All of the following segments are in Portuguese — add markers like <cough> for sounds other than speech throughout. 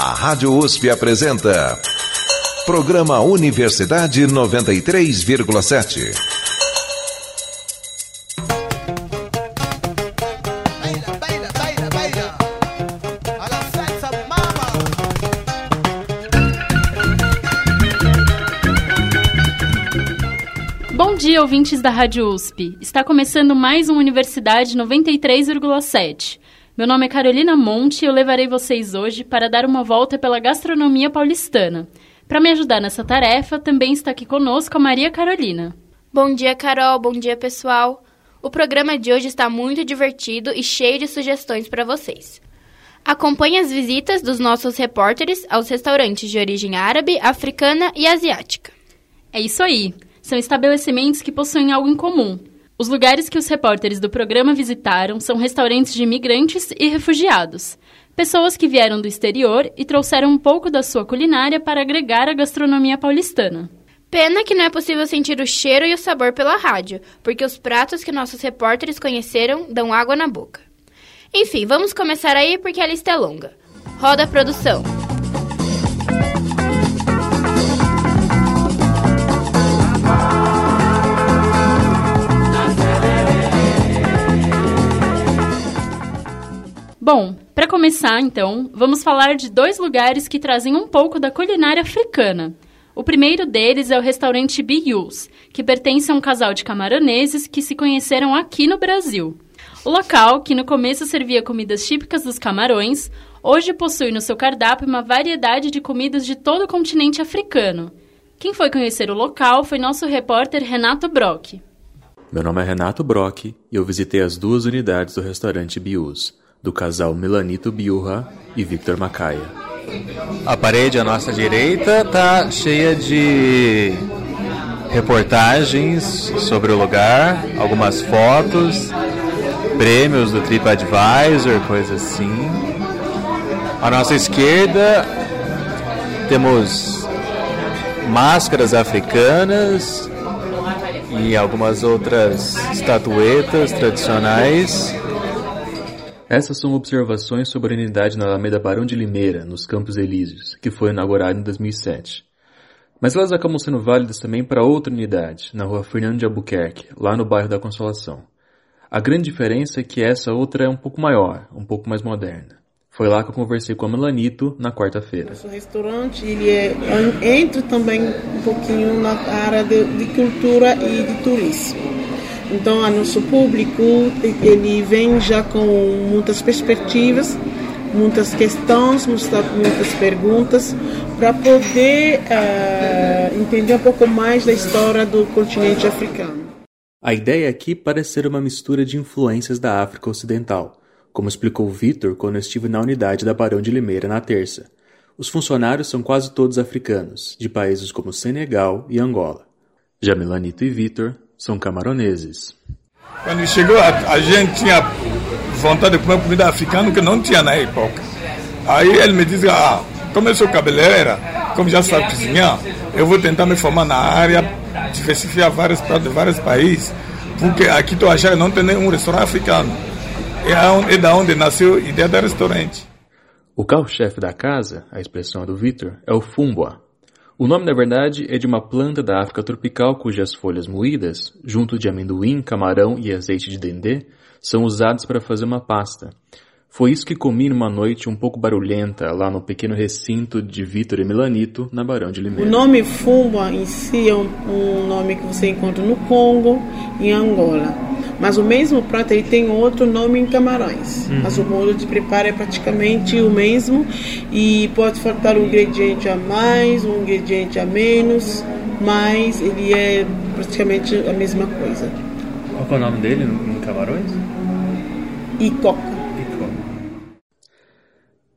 A Rádio USP apresenta. Programa Universidade 93,7. Bom dia, ouvintes da Rádio USP. Está começando mais um Universidade 93,7. Meu nome é Carolina Monte e eu levarei vocês hoje para dar uma volta pela gastronomia paulistana. Para me ajudar nessa tarefa, também está aqui conosco a Maria Carolina. Bom dia, Carol. Bom dia, pessoal. O programa de hoje está muito divertido e cheio de sugestões para vocês. Acompanhe as visitas dos nossos repórteres aos restaurantes de origem árabe, africana e asiática. É isso aí. São estabelecimentos que possuem algo em comum. Os lugares que os repórteres do programa visitaram são restaurantes de imigrantes e refugiados. Pessoas que vieram do exterior e trouxeram um pouco da sua culinária para agregar à gastronomia paulistana. Pena que não é possível sentir o cheiro e o sabor pela rádio, porque os pratos que nossos repórteres conheceram dão água na boca. Enfim, vamos começar aí porque a lista é longa. Roda a produção. Bom, para começar, então, vamos falar de dois lugares que trazem um pouco da culinária africana. O primeiro deles é o restaurante Bius, que pertence a um casal de camaroneses que se conheceram aqui no Brasil. O local, que no começo servia comidas típicas dos camarões, hoje possui no seu cardápio uma variedade de comidas de todo o continente africano. Quem foi conhecer o local foi nosso repórter Renato Brock. Meu nome é Renato Brock e eu visitei as duas unidades do restaurante Bius do casal Melanito Biurra e Victor Macaia. A parede à nossa direita está cheia de reportagens sobre o lugar, algumas fotos, prêmios do TripAdvisor, coisas assim. À nossa esquerda temos máscaras africanas e algumas outras estatuetas tradicionais. Essas são observações sobre a unidade na Alameda Barão de Limeira, nos Campos Elíseos, que foi inaugurada em 2007. Mas elas acabam sendo válidas também para outra unidade, na rua Fernando de Albuquerque, lá no bairro da Consolação. A grande diferença é que essa outra é um pouco maior, um pouco mais moderna. Foi lá que eu conversei com a Melanito na quarta-feira. O restaurante ele é, entra também um pouquinho na área de, de cultura e de turismo. Então, o nosso público ele vem já com muitas perspectivas, muitas questões, muitas perguntas, para poder uh, entender um pouco mais da história do continente africano. A ideia aqui parece ser uma mistura de influências da África Ocidental, como explicou Vitor quando estive na unidade da Barão de Limeira na terça. Os funcionários são quase todos africanos, de países como Senegal e Angola. Já Milanito e Vitor são camaroneses. Quando chegou, a, a, gente tinha vontade de comer comida africana que não tinha na época. Aí ele me disse, ah, como eu sou cabeleireira, como já sabe cozinhar, eu vou tentar me formar na área, diversificar vários pratos de vários países, porque aqui estou achando que não tem nenhum restaurante africano. É, é da onde nasceu a ideia do restaurante. O carro-chefe da casa, a expressão é do Vitor, é o fumbua, o nome, na verdade, é de uma planta da África tropical cujas folhas moídas, junto de amendoim, camarão e azeite de dendê, são usadas para fazer uma pasta. Foi isso que comi numa noite um pouco barulhenta lá no pequeno recinto de Vitor e Melanito, na Barão de Limeira. O nome Fumba em si é um, um nome que você encontra no Congo e Angola. Mas o mesmo prato aí tem outro nome em Camarões. Uhum. Mas o modo de preparo é praticamente o mesmo e pode faltar um ingrediente a mais, um ingrediente a menos, mas ele é praticamente a mesma coisa. Qual é o nome dele em Camarões? Icoca.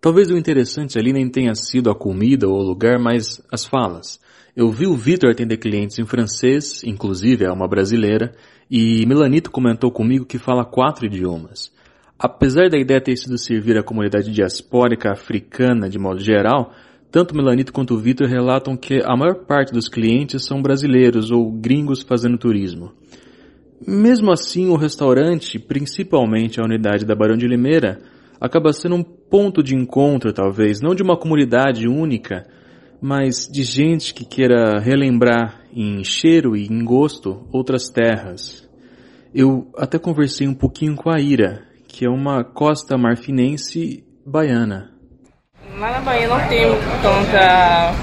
Talvez o interessante ali nem tenha sido a comida ou o lugar, mas as falas. Eu vi o Vitor atender clientes em francês, inclusive é uma brasileira, e Melanito comentou comigo que fala quatro idiomas. Apesar da ideia ter sido servir a comunidade diaspórica africana de modo geral, tanto Melanito quanto Vitor relatam que a maior parte dos clientes são brasileiros ou gringos fazendo turismo. Mesmo assim, o restaurante, principalmente a unidade da Barão de Limeira, acaba sendo um ponto de encontro, talvez, não de uma comunidade única, mas de gente que queira relembrar em cheiro e em gosto outras terras. Eu até conversei um pouquinho com a Ira, que é uma costa marfinense baiana. Lá na Bahia não tem tanta,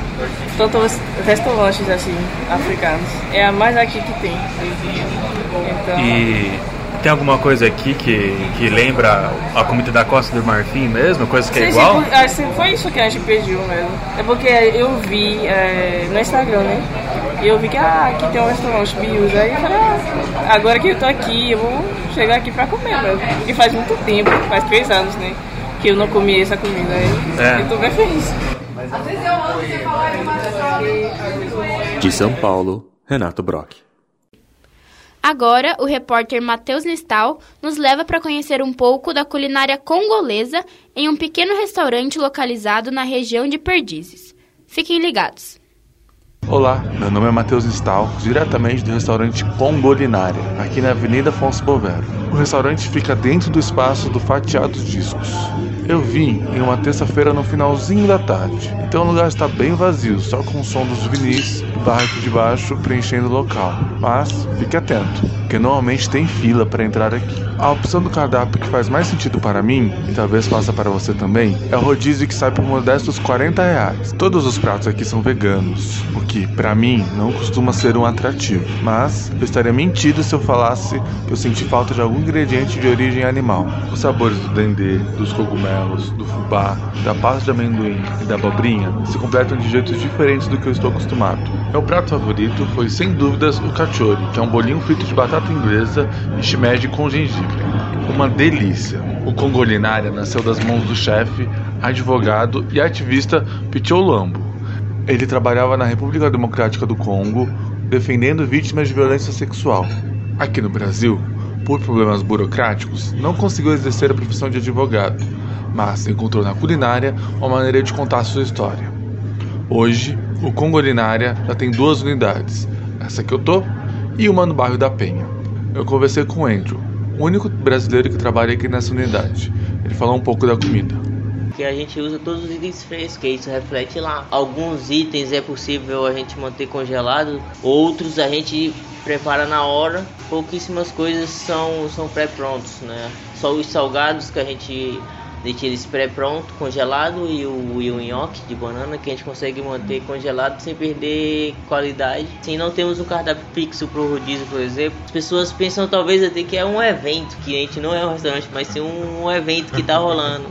tantos restaurantes assim, africanos. É mais aqui que tem. Então... E tem alguma coisa aqui que, que lembra a comida da Costa do Marfim mesmo? Coisa que é igual? Assim, foi isso que a gente pediu mesmo. É porque eu vi é, no Instagram, né? E eu vi que ah, aqui tem um restaurante Bios. Aí eu falei, ah, agora que eu tô aqui, eu vou chegar aqui pra comer mesmo. Porque faz muito tempo, faz três anos, né? Que eu não comi essa comida. Aí é. eu tô bem feliz. De São Paulo, Renato Brock. Agora, o repórter Matheus Nistal nos leva para conhecer um pouco da culinária congolesa em um pequeno restaurante localizado na região de Perdizes. Fiquem ligados. Olá, meu nome é Matheus Nistal, diretamente do restaurante Congolinária, aqui na Avenida Afonso Bovero. O restaurante fica dentro do espaço do Fatiados Discos. Eu vim em uma terça-feira no finalzinho da tarde, então o lugar está bem vazio, só com o som dos vinis do barraco de baixo preenchendo o local. Mas fique atento, porque normalmente tem fila para entrar aqui. A opção do cardápio que faz mais sentido para mim, e talvez faça para você também, é o rodízio que sai por modestos 40 reais. Todos os pratos aqui são veganos, o que, para mim, não costuma ser um atrativo. Mas eu estaria mentido se eu falasse que eu senti falta de algum ingrediente de origem animal. Os sabores do dendê, dos cogumelos, do fubá, da pasta de amendoim e da abobrinha se completam de jeitos diferentes do que eu estou acostumado. Meu prato favorito foi sem dúvidas o cachori, que é um bolinho frito de batata inglesa e shimeji com gengibre. Uma delícia! O Congolinária nasceu das mãos do chefe, advogado e ativista Pichou Lambo. Ele trabalhava na República Democrática do Congo, defendendo vítimas de violência sexual. Aqui no Brasil, por problemas burocráticos, não conseguiu exercer a profissão de advogado, mas encontrou na culinária uma maneira de contar sua história. Hoje, o Congolinária já tem duas unidades, essa que eu tô e uma no bairro da Penha. Eu conversei com o Andrew, o único brasileiro que trabalha aqui nessa unidade. Ele falou um pouco da comida. Que a gente usa todos os itens frescos, que isso reflete lá. Alguns itens é possível a gente manter congelado, outros a gente prepara na hora. Pouquíssimas coisas são, são pré-prontos, né? Só os salgados que a gente deixa eles pré-pronto, congelado e o, e o nhoque de banana que a gente consegue manter congelado sem perder qualidade. Sim, não temos um cardápio fixo pro rodízio, por exemplo. As pessoas pensam talvez até que é um evento, que a gente não é um restaurante, mas sim um, um evento que tá rolando.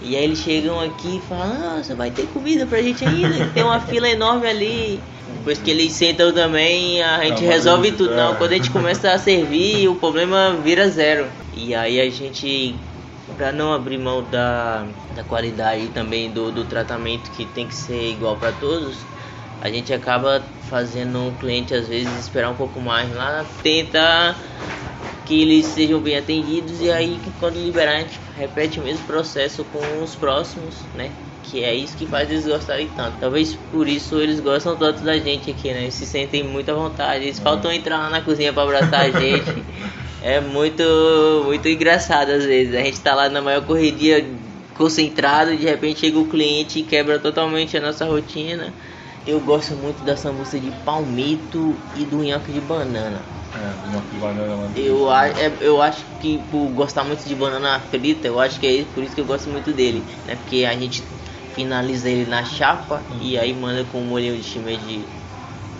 E aí eles chegam aqui e falam, ah, você vai ter comida pra gente ainda, tem uma fila enorme ali. Depois que eles sentam também, a gente resolve tudo. Não, quando a gente começa a servir, <laughs> o problema vira zero. E aí a gente para não abrir mão da, da qualidade e também do, do tratamento que tem que ser igual para todos, a gente acaba fazendo o cliente às vezes esperar um pouco mais lá, tenta que eles sejam bem atendidos e aí quando liberar a gente repete o mesmo processo com os próximos, né? Que é isso que faz eles gostarem tanto. Talvez por isso eles gostam tanto da gente aqui, né? Eles se sentem muito à vontade. Eles faltam entrar lá na cozinha para abraçar a <laughs> gente. É muito, muito engraçado às vezes. A gente tá lá na maior correria concentrado, de repente chega o cliente e quebra totalmente a nossa rotina. Eu gosto muito da sambuca de palmito e do nhoque de banana. É, nhoque de banana é eu, é, eu acho que por gostar muito de banana frita, eu acho que é por isso que eu gosto muito dele. Né? Porque a gente finaliza ele na chapa e aí manda com um molhinho de shimeji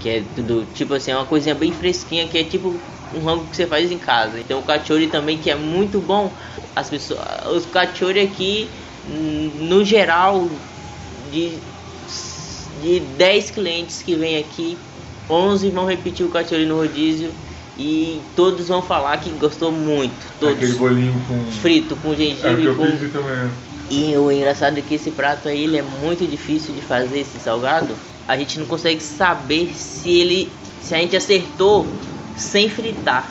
que é tudo tipo assim, é uma coisinha bem fresquinha que é tipo um rango que você faz em casa. Então o cachorro também que é muito bom. As pessoas, os cachorro aqui, no geral, de, de 10 clientes que vêm aqui, 11 vão repetir o cachorro no rodízio e todos vão falar que gostou muito. Todos. Aquele bolinho com... frito com gengibre é, com também. E o engraçado é que esse prato aí ele é muito difícil de fazer esse salgado. A gente não consegue saber se ele se a gente acertou sem fritar.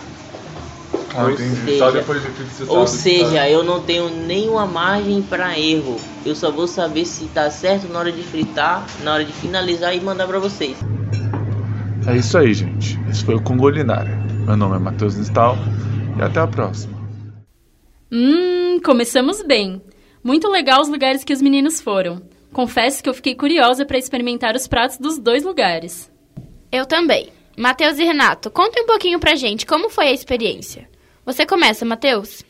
Ah, ou Seja, de Ou seja, eu não tenho nenhuma margem para erro. Eu só vou saber se tá certo na hora de fritar, na hora de finalizar e mandar para vocês. É isso aí, gente. Esse foi o Congolinária. Meu nome é Matheus Nistal e até a próxima. Hum, começamos bem. Muito legal os lugares que os meninos foram. Confesso que eu fiquei curiosa para experimentar os pratos dos dois lugares. Eu também. Matheus e Renato, contem um pouquinho pra gente como foi a experiência. Você começa, Matheus?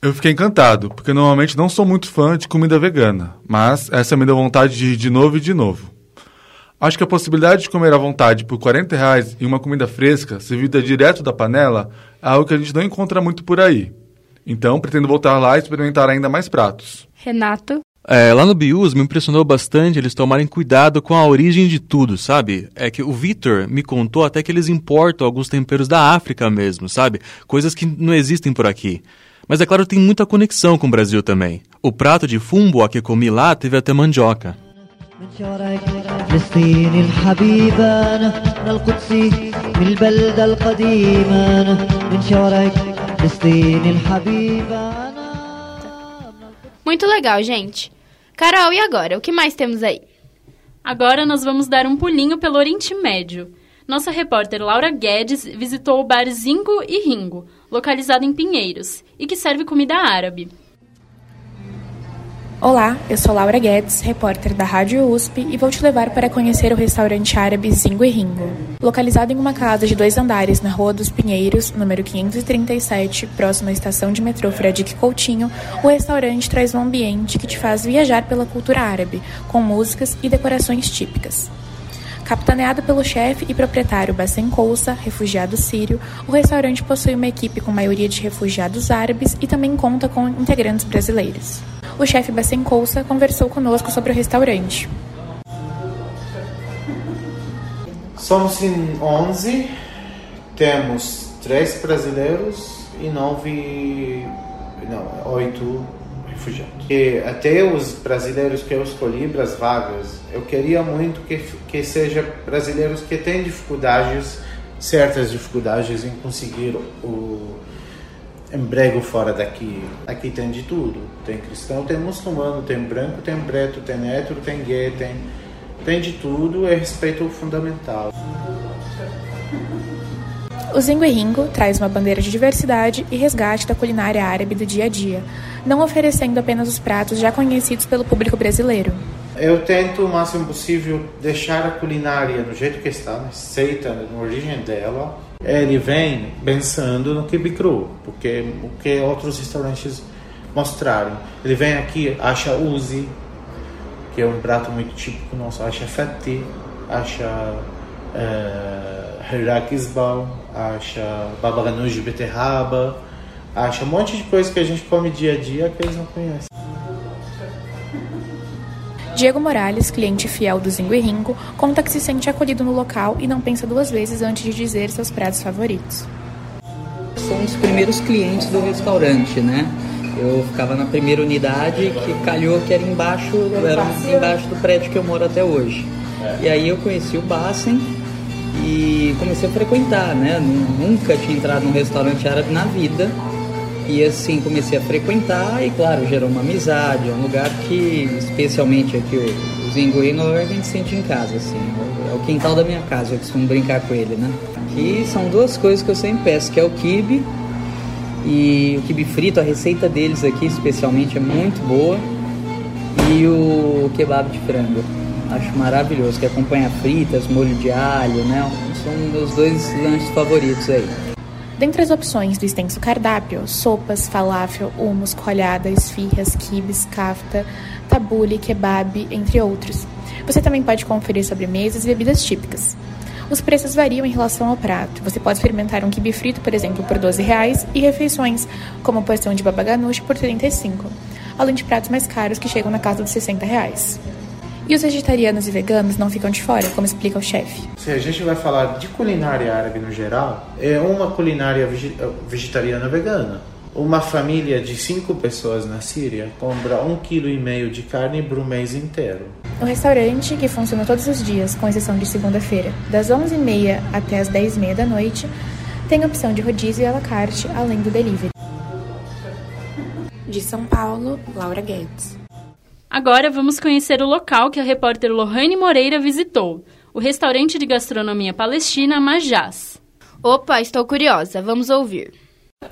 Eu fiquei encantado, porque normalmente não sou muito fã de comida vegana, mas essa me deu vontade de ir de novo e de novo. Acho que a possibilidade de comer à vontade por 40 reais em uma comida fresca, servida direto da panela, é algo que a gente não encontra muito por aí. Então, pretendo voltar lá e experimentar ainda mais pratos. Renato? É, lá no Bius me impressionou bastante eles tomarem cuidado com a origem de tudo, sabe? É que o Vitor me contou até que eles importam alguns temperos da África mesmo, sabe? Coisas que não existem por aqui. Mas é claro, tem muita conexão com o Brasil também. O prato de fumbo que comi lá teve até mandioca. Muito legal, gente. Carol, e agora? O que mais temos aí? Agora nós vamos dar um pulinho pelo Oriente Médio. Nossa repórter Laura Guedes visitou o bar Zingo e Ringo, localizado em Pinheiros, e que serve comida árabe. Olá, eu sou Laura Guedes, repórter da Rádio USP e vou te levar para conhecer o restaurante árabe Zingo e Ringo. Localizado em uma casa de dois andares na Rua dos Pinheiros, número 537, próximo à estação de metrô Fradique Coutinho, o restaurante traz um ambiente que te faz viajar pela cultura árabe, com músicas e decorações típicas. Capitaneado pelo chefe e proprietário Bassem Koussa, refugiado sírio, o restaurante possui uma equipe com maioria de refugiados árabes e também conta com integrantes brasileiros o chefe Bassem Koussa conversou conosco sobre o restaurante. Somos em 11, temos três brasileiros e nove, não, oito refugiados. E até os brasileiros que eu escolhi para as vagas, eu queria muito que, que seja brasileiros que têm dificuldades, certas dificuldades em conseguir o emprego fora daqui. Aqui tem de tudo. Tem cristão, tem muçulmano, tem branco, tem preto, tem hétero, tem gay, tem, tem de tudo. É respeito fundamental. O Zingo Ringo traz uma bandeira de diversidade e resgate da culinária árabe do dia a dia, não oferecendo apenas os pratos já conhecidos pelo público brasileiro. Eu tento o máximo possível deixar a culinária do jeito que está, na receita, na origem dela, ele vem pensando no quibe cru, porque o que outros restaurantes mostraram. Ele vem aqui, acha uzi, que é um prato muito típico nosso, acha fati, acha uh, acha baba ganoush de beterraba, acha um monte de coisa que a gente come dia a dia que eles não conhecem. Diego Morales, cliente fiel do Zingo e Ringo, conta que se sente acolhido no local e não pensa duas vezes antes de dizer seus pratos favoritos. Um dos primeiros clientes do restaurante, né? Eu ficava na primeira unidade, que calhou que era embaixo, era embaixo do prédio que eu moro até hoje. E aí eu conheci o Bassen e comecei a frequentar, né? Nunca tinha entrado num restaurante árabe na vida e assim comecei a frequentar e claro, gerou uma amizade, é um lugar que, especialmente aqui o, que a gente sente em casa, assim. É o quintal da minha casa, eu costumo brincar com ele, né? Aqui são duas coisas que eu sempre peço, que é o kibe e o kibe frito, a receita deles aqui especialmente é muito boa. E o kebab de frango. Acho maravilhoso, que acompanha fritas, molho de alho, né? São meus dois lanches favoritos aí. Dentre as opções do extenso cardápio, sopas, falafel, hummus, coalhada, esfirras, quibes, kafta, tabule, kebab, entre outros. Você também pode conferir sobremesas e bebidas típicas. Os preços variam em relação ao prato. Você pode experimentar um quibe frito, por exemplo, por 12 reais, e refeições, como porção de baba ganoush por R$ 35, além de pratos mais caros que chegam na casa dos 60 reais. E os vegetarianos e veganos não ficam de fora, como explica o chefe. Se a gente vai falar de culinária árabe no geral, é uma culinária vegetariana vegana. Uma família de cinco pessoas na Síria compra um quilo e meio de carne para o mês inteiro. O restaurante, que funciona todos os dias, com exceção de segunda-feira, das 11h30 até as 10h30 da noite, tem opção de rodízio e à la carte, além do delivery. De São Paulo, Laura Guedes. Agora vamos conhecer o local que a repórter Lohane Moreira visitou, o restaurante de gastronomia palestina Majás. Opa, estou curiosa, vamos ouvir.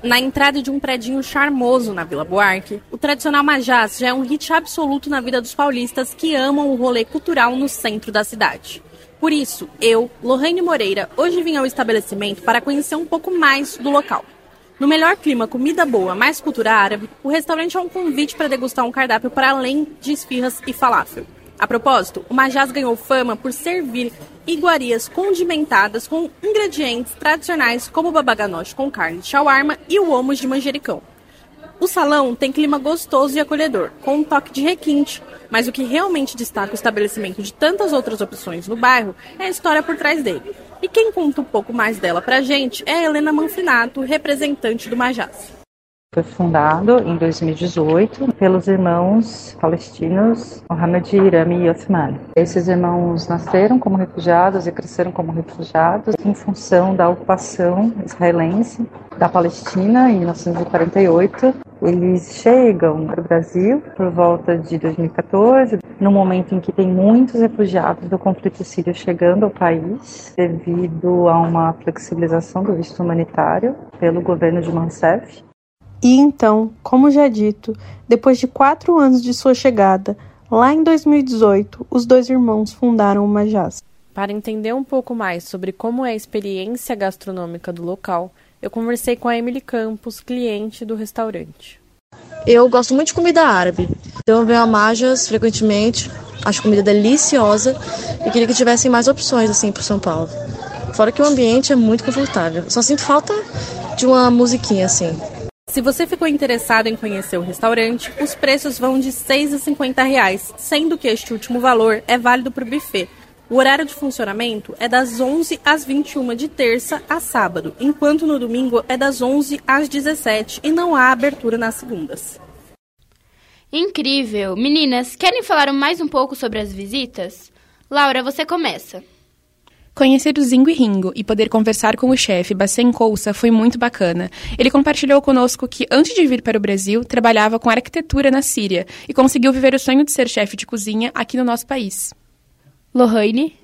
Na entrada de um predinho charmoso na Vila Buarque, o tradicional Majás já é um hit absoluto na vida dos paulistas que amam o rolê cultural no centro da cidade. Por isso, eu, Lorraine Moreira, hoje vim ao estabelecimento para conhecer um pouco mais do local. No melhor clima, comida boa, mais cultura árabe, o restaurante é um convite para degustar um cardápio para além de esfirras e falafel. A propósito, o Majás ganhou fama por servir iguarias condimentadas com ingredientes tradicionais como o babaganoche com carne de shawarma e o homus de manjericão. O salão tem clima gostoso e acolhedor, com um toque de requinte, mas o que realmente destaca o estabelecimento de tantas outras opções no bairro é a história por trás dele. E quem conta um pouco mais dela pra gente é a Helena Manfinato, representante do Majás. Foi fundado em 2018 pelos irmãos palestinos Mohamed Irami e Othman. Esses irmãos nasceram como refugiados e cresceram como refugiados em função da ocupação israelense da Palestina em 1948. Eles chegam para o Brasil por volta de 2014, no momento em que tem muitos refugiados do conflito sírio chegando ao país, devido a uma flexibilização do visto humanitário pelo governo de Mansef. E então, como já dito, depois de quatro anos de sua chegada, lá em 2018, os dois irmãos fundaram o Majás. Para entender um pouco mais sobre como é a experiência gastronômica do local, eu conversei com a Emily Campos, cliente do restaurante. Eu gosto muito de comida árabe, então eu venho a Majas frequentemente, acho comida deliciosa e queria que tivessem mais opções assim para São Paulo. Fora que o ambiente é muito confortável, só sinto falta de uma musiquinha assim. Se você ficou interessado em conhecer o restaurante, os preços vão de 6,50 reais, sendo que este último valor é válido para o buffet. O horário de funcionamento é das 11 às 21 de terça a sábado, enquanto no domingo é das 11 às 17 e não há abertura nas segundas. Incrível! Meninas, querem falar mais um pouco sobre as visitas? Laura, você começa. Conhecer o Zingo e Ringo e poder conversar com o chefe Bacen Cousa foi muito bacana. Ele compartilhou conosco que, antes de vir para o Brasil, trabalhava com arquitetura na Síria e conseguiu viver o sonho de ser chefe de cozinha aqui no nosso país. Lohane?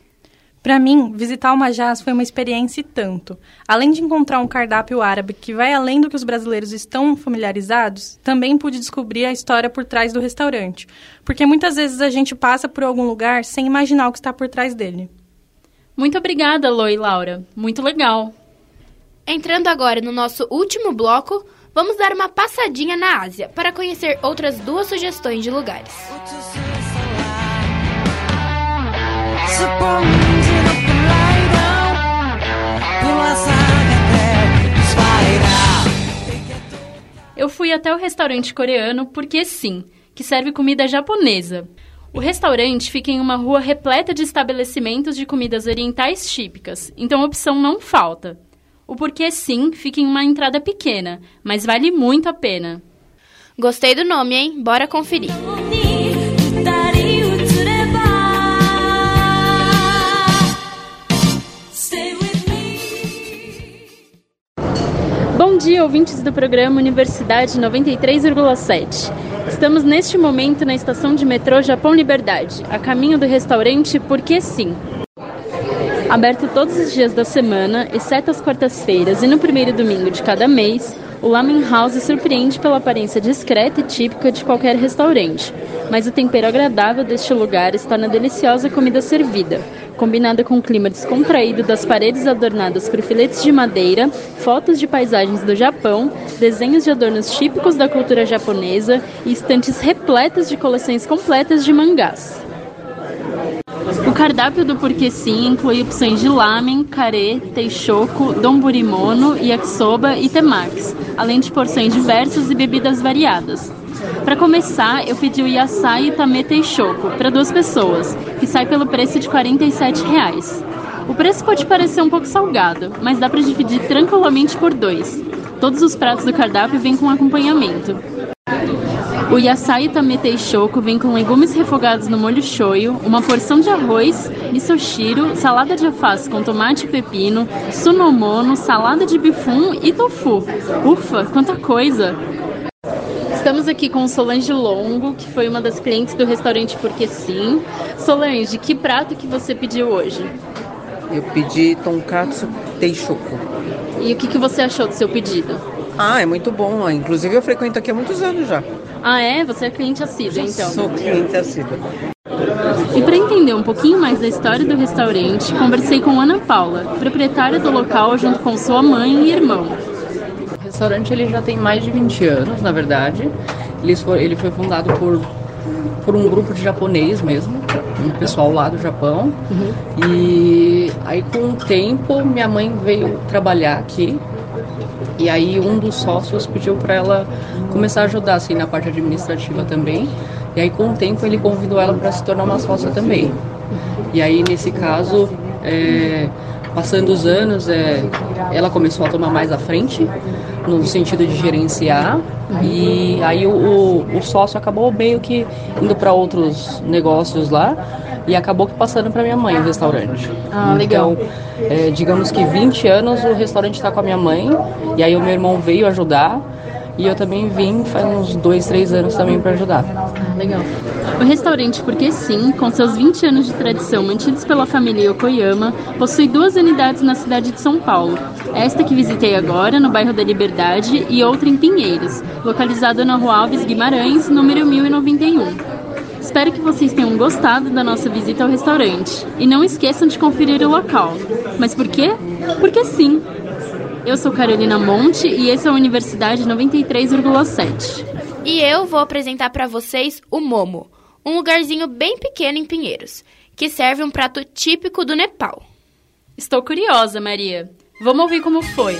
Para mim, visitar o Majás foi uma experiência e tanto. Além de encontrar um cardápio árabe que vai além do que os brasileiros estão familiarizados, também pude descobrir a história por trás do restaurante. Porque muitas vezes a gente passa por algum lugar sem imaginar o que está por trás dele. Muito obrigada, Loi e Laura. Muito legal. Entrando agora no nosso último bloco, vamos dar uma passadinha na Ásia para conhecer outras duas sugestões de lugares. Eu fui até o restaurante coreano porque sim, que serve comida japonesa. O restaurante fica em uma rua repleta de estabelecimentos de comidas orientais típicas, então opção não falta. O porquê sim fica em uma entrada pequena, mas vale muito a pena. Gostei do nome, hein? Bora conferir. Bom dia, ouvintes do programa Universidade 93,7. Estamos neste momento na estação de metrô Japão Liberdade, a caminho do restaurante Porque Sim. Aberto todos os dias da semana, exceto as quartas-feiras e no primeiro domingo de cada mês, o Lamen House surpreende pela aparência discreta e típica de qualquer restaurante, mas o tempero agradável deste lugar está na deliciosa comida servida, combinada com o clima descontraído das paredes adornadas por filetes de madeira, fotos de paisagens do Japão, desenhos de adornos típicos da cultura japonesa e estantes repletas de coleções completas de mangás. Cardápio do Porque Sim inclui opções de lamen, kare, teishoku, donburimono, yakisoba e temaki, além de porções diversas e bebidas variadas. Para começar, eu pedi o Yasai Tame Teishoku para duas pessoas, que sai pelo preço de 47 reais. O preço pode parecer um pouco salgado, mas dá para dividir tranquilamente por dois. Todos os pratos do cardápio vêm com acompanhamento. O Yasai Tame Teishoku vem com legumes refogados no molho shoyu, uma porção de arroz, misoshiro, salada de alface com tomate e pepino, sunomono, salada de bifum e tofu. Ufa, quanta coisa! Estamos aqui com Solange Longo, que foi uma das clientes do restaurante Porque Sim. Solange, que prato que você pediu hoje? Eu pedi tonkatsu teishoku. E o que, que você achou do seu pedido? Ah, é muito bom. Inclusive eu frequento aqui há muitos anos já. Ah, é? Você é cliente assíduo, então? Sou cliente assíduo. E para entender um pouquinho mais da história do restaurante, conversei com Ana Paula, proprietária do local junto com sua mãe e irmão. O restaurante ele já tem mais de 20 anos, na verdade. Ele foi, ele foi fundado por, por um grupo de japonês mesmo, um pessoal lá do Japão. Uhum. E aí com o tempo minha mãe veio trabalhar aqui e aí um dos sócios pediu para ela começar a ajudar assim na parte administrativa também. E aí com o tempo ele convidou ela para se tornar uma sócia também. E aí nesse caso, é, passando os anos, é, ela começou a tomar mais à frente no sentido de gerenciar e aí o, o, o sócio acabou meio que indo para outros negócios lá e acabou que passando para minha mãe o restaurante. Ah, legal. Então, é, digamos que 20 anos o restaurante está com a minha mãe e aí o meu irmão veio ajudar e eu também vim faz uns dois, três anos também para ajudar. Ah, legal. O restaurante Porque Sim, com seus 20 anos de tradição mantidos pela família Yokoyama, possui duas unidades na cidade de São Paulo. Esta que visitei agora, no bairro da Liberdade, e outra em Pinheiros, localizada na rua Alves Guimarães, número 1091. Espero que vocês tenham gostado da nossa visita ao restaurante. E não esqueçam de conferir o local. Mas por quê? Porque sim! Eu sou Carolina Monte e esse é a Universidade 93,7. E eu vou apresentar para vocês o Momo, um lugarzinho bem pequeno em Pinheiros, que serve um prato típico do Nepal. Estou curiosa, Maria. Vamos ouvir como foi.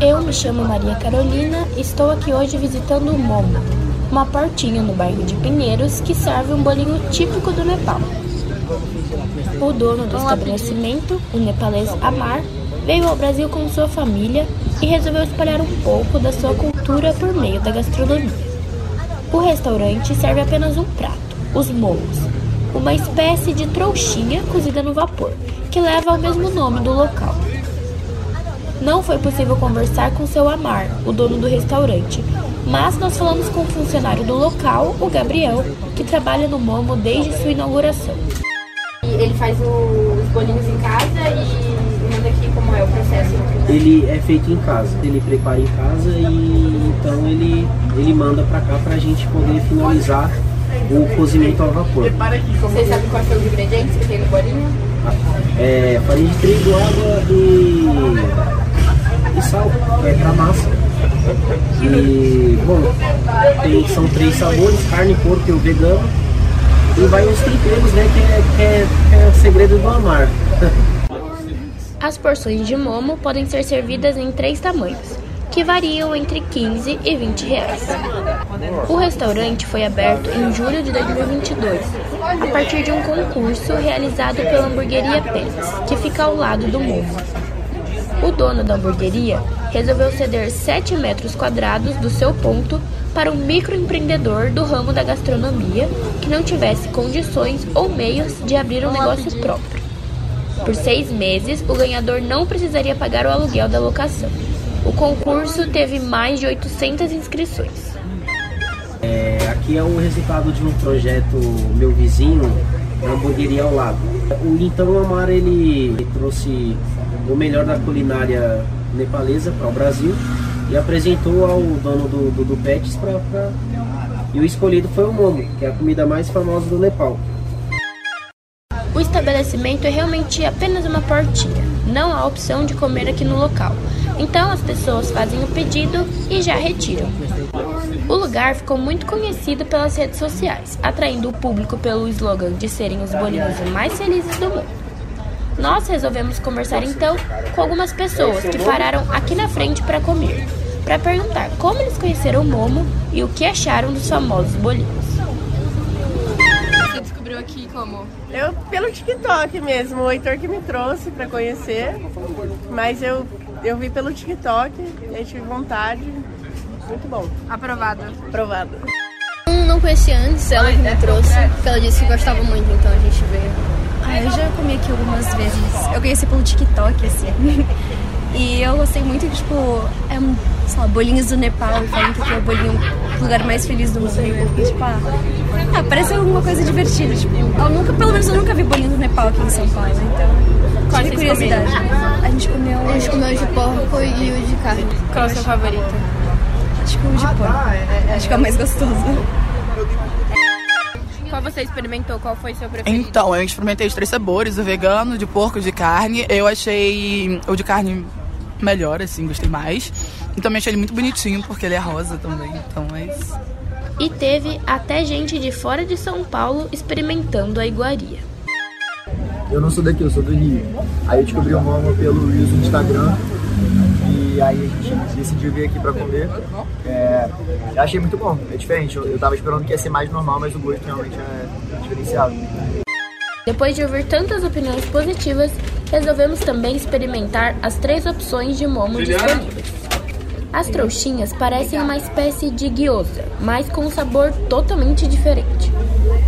Eu me chamo Maria Carolina e estou aqui hoje visitando o Momo, uma portinha no bairro de Pinheiros que serve um bolinho típico do Nepal. O dono do estabelecimento, o nepalês Amar, veio ao Brasil com sua família e resolveu espalhar um pouco da sua cultura por meio da gastronomia. O restaurante serve apenas um prato, os momos, uma espécie de trouxinha cozida no vapor, que leva ao mesmo nome do local. Não foi possível conversar com seu Amar, o dono do restaurante, mas nós falamos com o um funcionário do local, o Gabriel, que trabalha no Momo desde sua inauguração. Ele faz os bolinhos em casa e manda aqui como é o processo? Ele é feito em casa, ele prepara em casa e então ele, ele manda para cá para a gente poder finalizar o cozimento ao vapor. Você sabe quais são os ingredientes que tem no bolinho? É farinha de trigo, água e, sal, é para massa. E, bom, tem, são três sabores, carne, porco e o vegano e vai os temperos, né? Que é, que é, que é o segredo do amar. <laughs> As porções de momo podem ser servidas em três tamanhos, que variam entre 15 e 20 reais. O restaurante foi aberto em julho de 2022, a partir de um concurso realizado pela hamburgueria Pets, que fica ao lado do momo. O dono da hamburgueria resolveu ceder 7 metros quadrados do seu ponto para um microempreendedor do ramo da gastronomia que não tivesse condições ou meios de abrir um negócio próprio. Por seis meses, o ganhador não precisaria pagar o aluguel da locação. O concurso teve mais de 800 inscrições. É, aqui é o resultado de um projeto meu vizinho, na hamburgueria ao lado. O Então Amar ele trouxe o melhor da culinária nepalesa para o Brasil e apresentou ao dono do, do, do Pets para. Pra... E o escolhido foi o momo, que é a comida mais famosa do Nepal. O estabelecimento é realmente apenas uma portinha, não há opção de comer aqui no local. Então as pessoas fazem o pedido e já retiram. O lugar ficou muito conhecido pelas redes sociais, atraindo o público pelo slogan de serem os bolinhos mais felizes do mundo. Nós resolvemos conversar então com algumas pessoas que pararam aqui na frente para comer, para perguntar como eles conheceram o Momo e o que acharam dos famosos bolinhos. Você descobriu aqui como? Eu pelo TikTok mesmo, o Heitor que me trouxe para conhecer, mas eu eu vi pelo TikTok e aí tive vontade. Muito bom. Aprovado. Aprovado. Não conheci antes, ela que me trouxe, porque ela disse que gostava muito, então a gente veio. Ah, eu já comi aqui algumas vezes. Eu conheci pelo TikTok, assim. <laughs> e eu gostei muito, tipo, é sei lá, bolinhos do Nepal e falam que aqui é o bolinho o lugar mais feliz do mundo. E eu fiquei tipo, ah, ah, parece alguma coisa divertida. Tipo, eu nunca, pelo menos eu nunca vi bolinho do Nepal aqui em São Paulo, então. Qual tive curiosidade. comeram? A gente comeu. A gente comeu o de porco e o de carne. Qual é o seu favorito? Acho que o de porco. Acho que é o mais gostoso. Você experimentou? Qual foi seu preferido? Então, eu experimentei os três sabores, o vegano, de porco, de carne. Eu achei o de carne melhor, assim, gostei mais. E também achei ele muito bonitinho, porque ele é rosa também. Então é isso. E teve até gente de fora de São Paulo experimentando a iguaria. Eu não sou daqui, eu sou do Rio. Aí eu descobri o Momo pelo Reels Instagram. E aí a gente decidiu vir aqui pra comer. É, eu achei muito bom, é diferente. Eu, eu tava esperando que ia ser mais normal, mas o gosto realmente é diferenciado. Depois de ouvir tantas opiniões positivas, resolvemos também experimentar as três opções de momo disponíveis. As trouxinhas parecem uma espécie de gyoza, mas com um sabor totalmente diferente.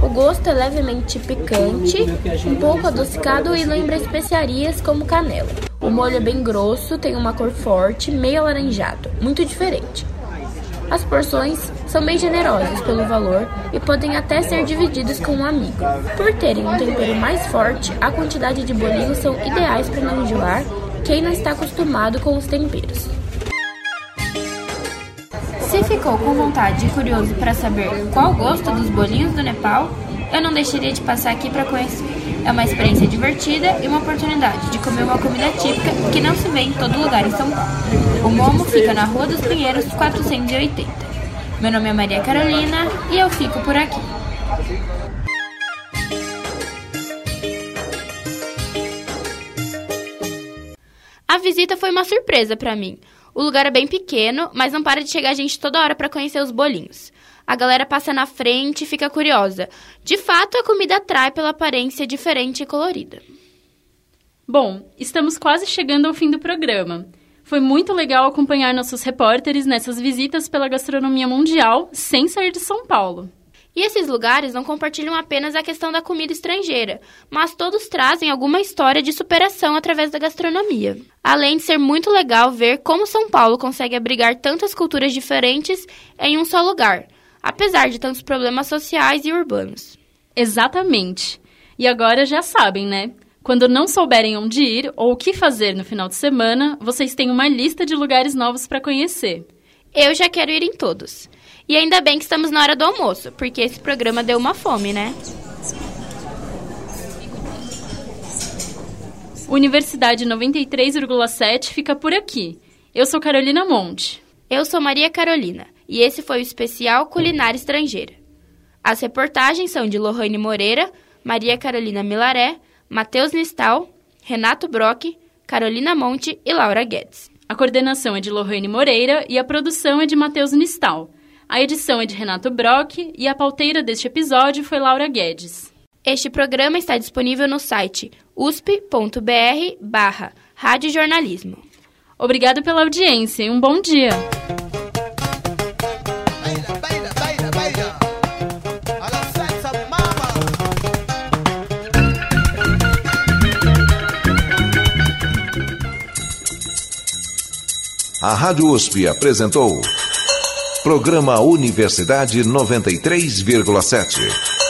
O gosto é levemente picante, um pouco adocicado e lembra especiarias como canela. O molho é bem grosso, tem uma cor forte, meio alaranjado, muito diferente. As porções são bem generosas pelo valor e podem até ser divididas com um amigo. Por terem um tempero mais forte, a quantidade de bolinhos são ideais para não enjoar quem não está acostumado com os temperos. Se ficou com vontade e curioso para saber qual o gosto dos bolinhos do Nepal, eu não deixaria de passar aqui para conhecer. É uma experiência divertida e uma oportunidade de comer uma comida típica que não se vê em todo lugar em São Paulo. O Momo fica na Rua dos Pinheiros 480. Meu nome é Maria Carolina e eu fico por aqui. A visita foi uma surpresa para mim. O lugar é bem pequeno, mas não para de chegar gente toda hora para conhecer os bolinhos. A galera passa na frente e fica curiosa. De fato, a comida atrai pela aparência diferente e colorida. Bom, estamos quase chegando ao fim do programa. Foi muito legal acompanhar nossos repórteres nessas visitas pela gastronomia mundial sem sair de São Paulo. E esses lugares não compartilham apenas a questão da comida estrangeira, mas todos trazem alguma história de superação através da gastronomia. Além de ser muito legal ver como São Paulo consegue abrigar tantas culturas diferentes em um só lugar, apesar de tantos problemas sociais e urbanos. Exatamente. E agora já sabem, né? Quando não souberem onde ir ou o que fazer no final de semana, vocês têm uma lista de lugares novos para conhecer. Eu já quero ir em todos. E ainda bem que estamos na hora do almoço, porque esse programa deu uma fome, né? Universidade 93,7 fica por aqui. Eu sou Carolina Monte. Eu sou Maria Carolina e esse foi o especial Culinária Estrangeira. As reportagens são de Lohane Moreira, Maria Carolina Milaré, Matheus Nistal, Renato Brock, Carolina Monte e Laura Guedes. A coordenação é de Lohane Moreira e a produção é de Matheus Nistal. A edição é de Renato Brock e a pauteira deste episódio foi Laura Guedes. Este programa está disponível no site usp.br barra Rádio Jornalismo. Obrigado pela audiência e um bom dia! A Rádio USP apresentou Programa Universidade 93,7.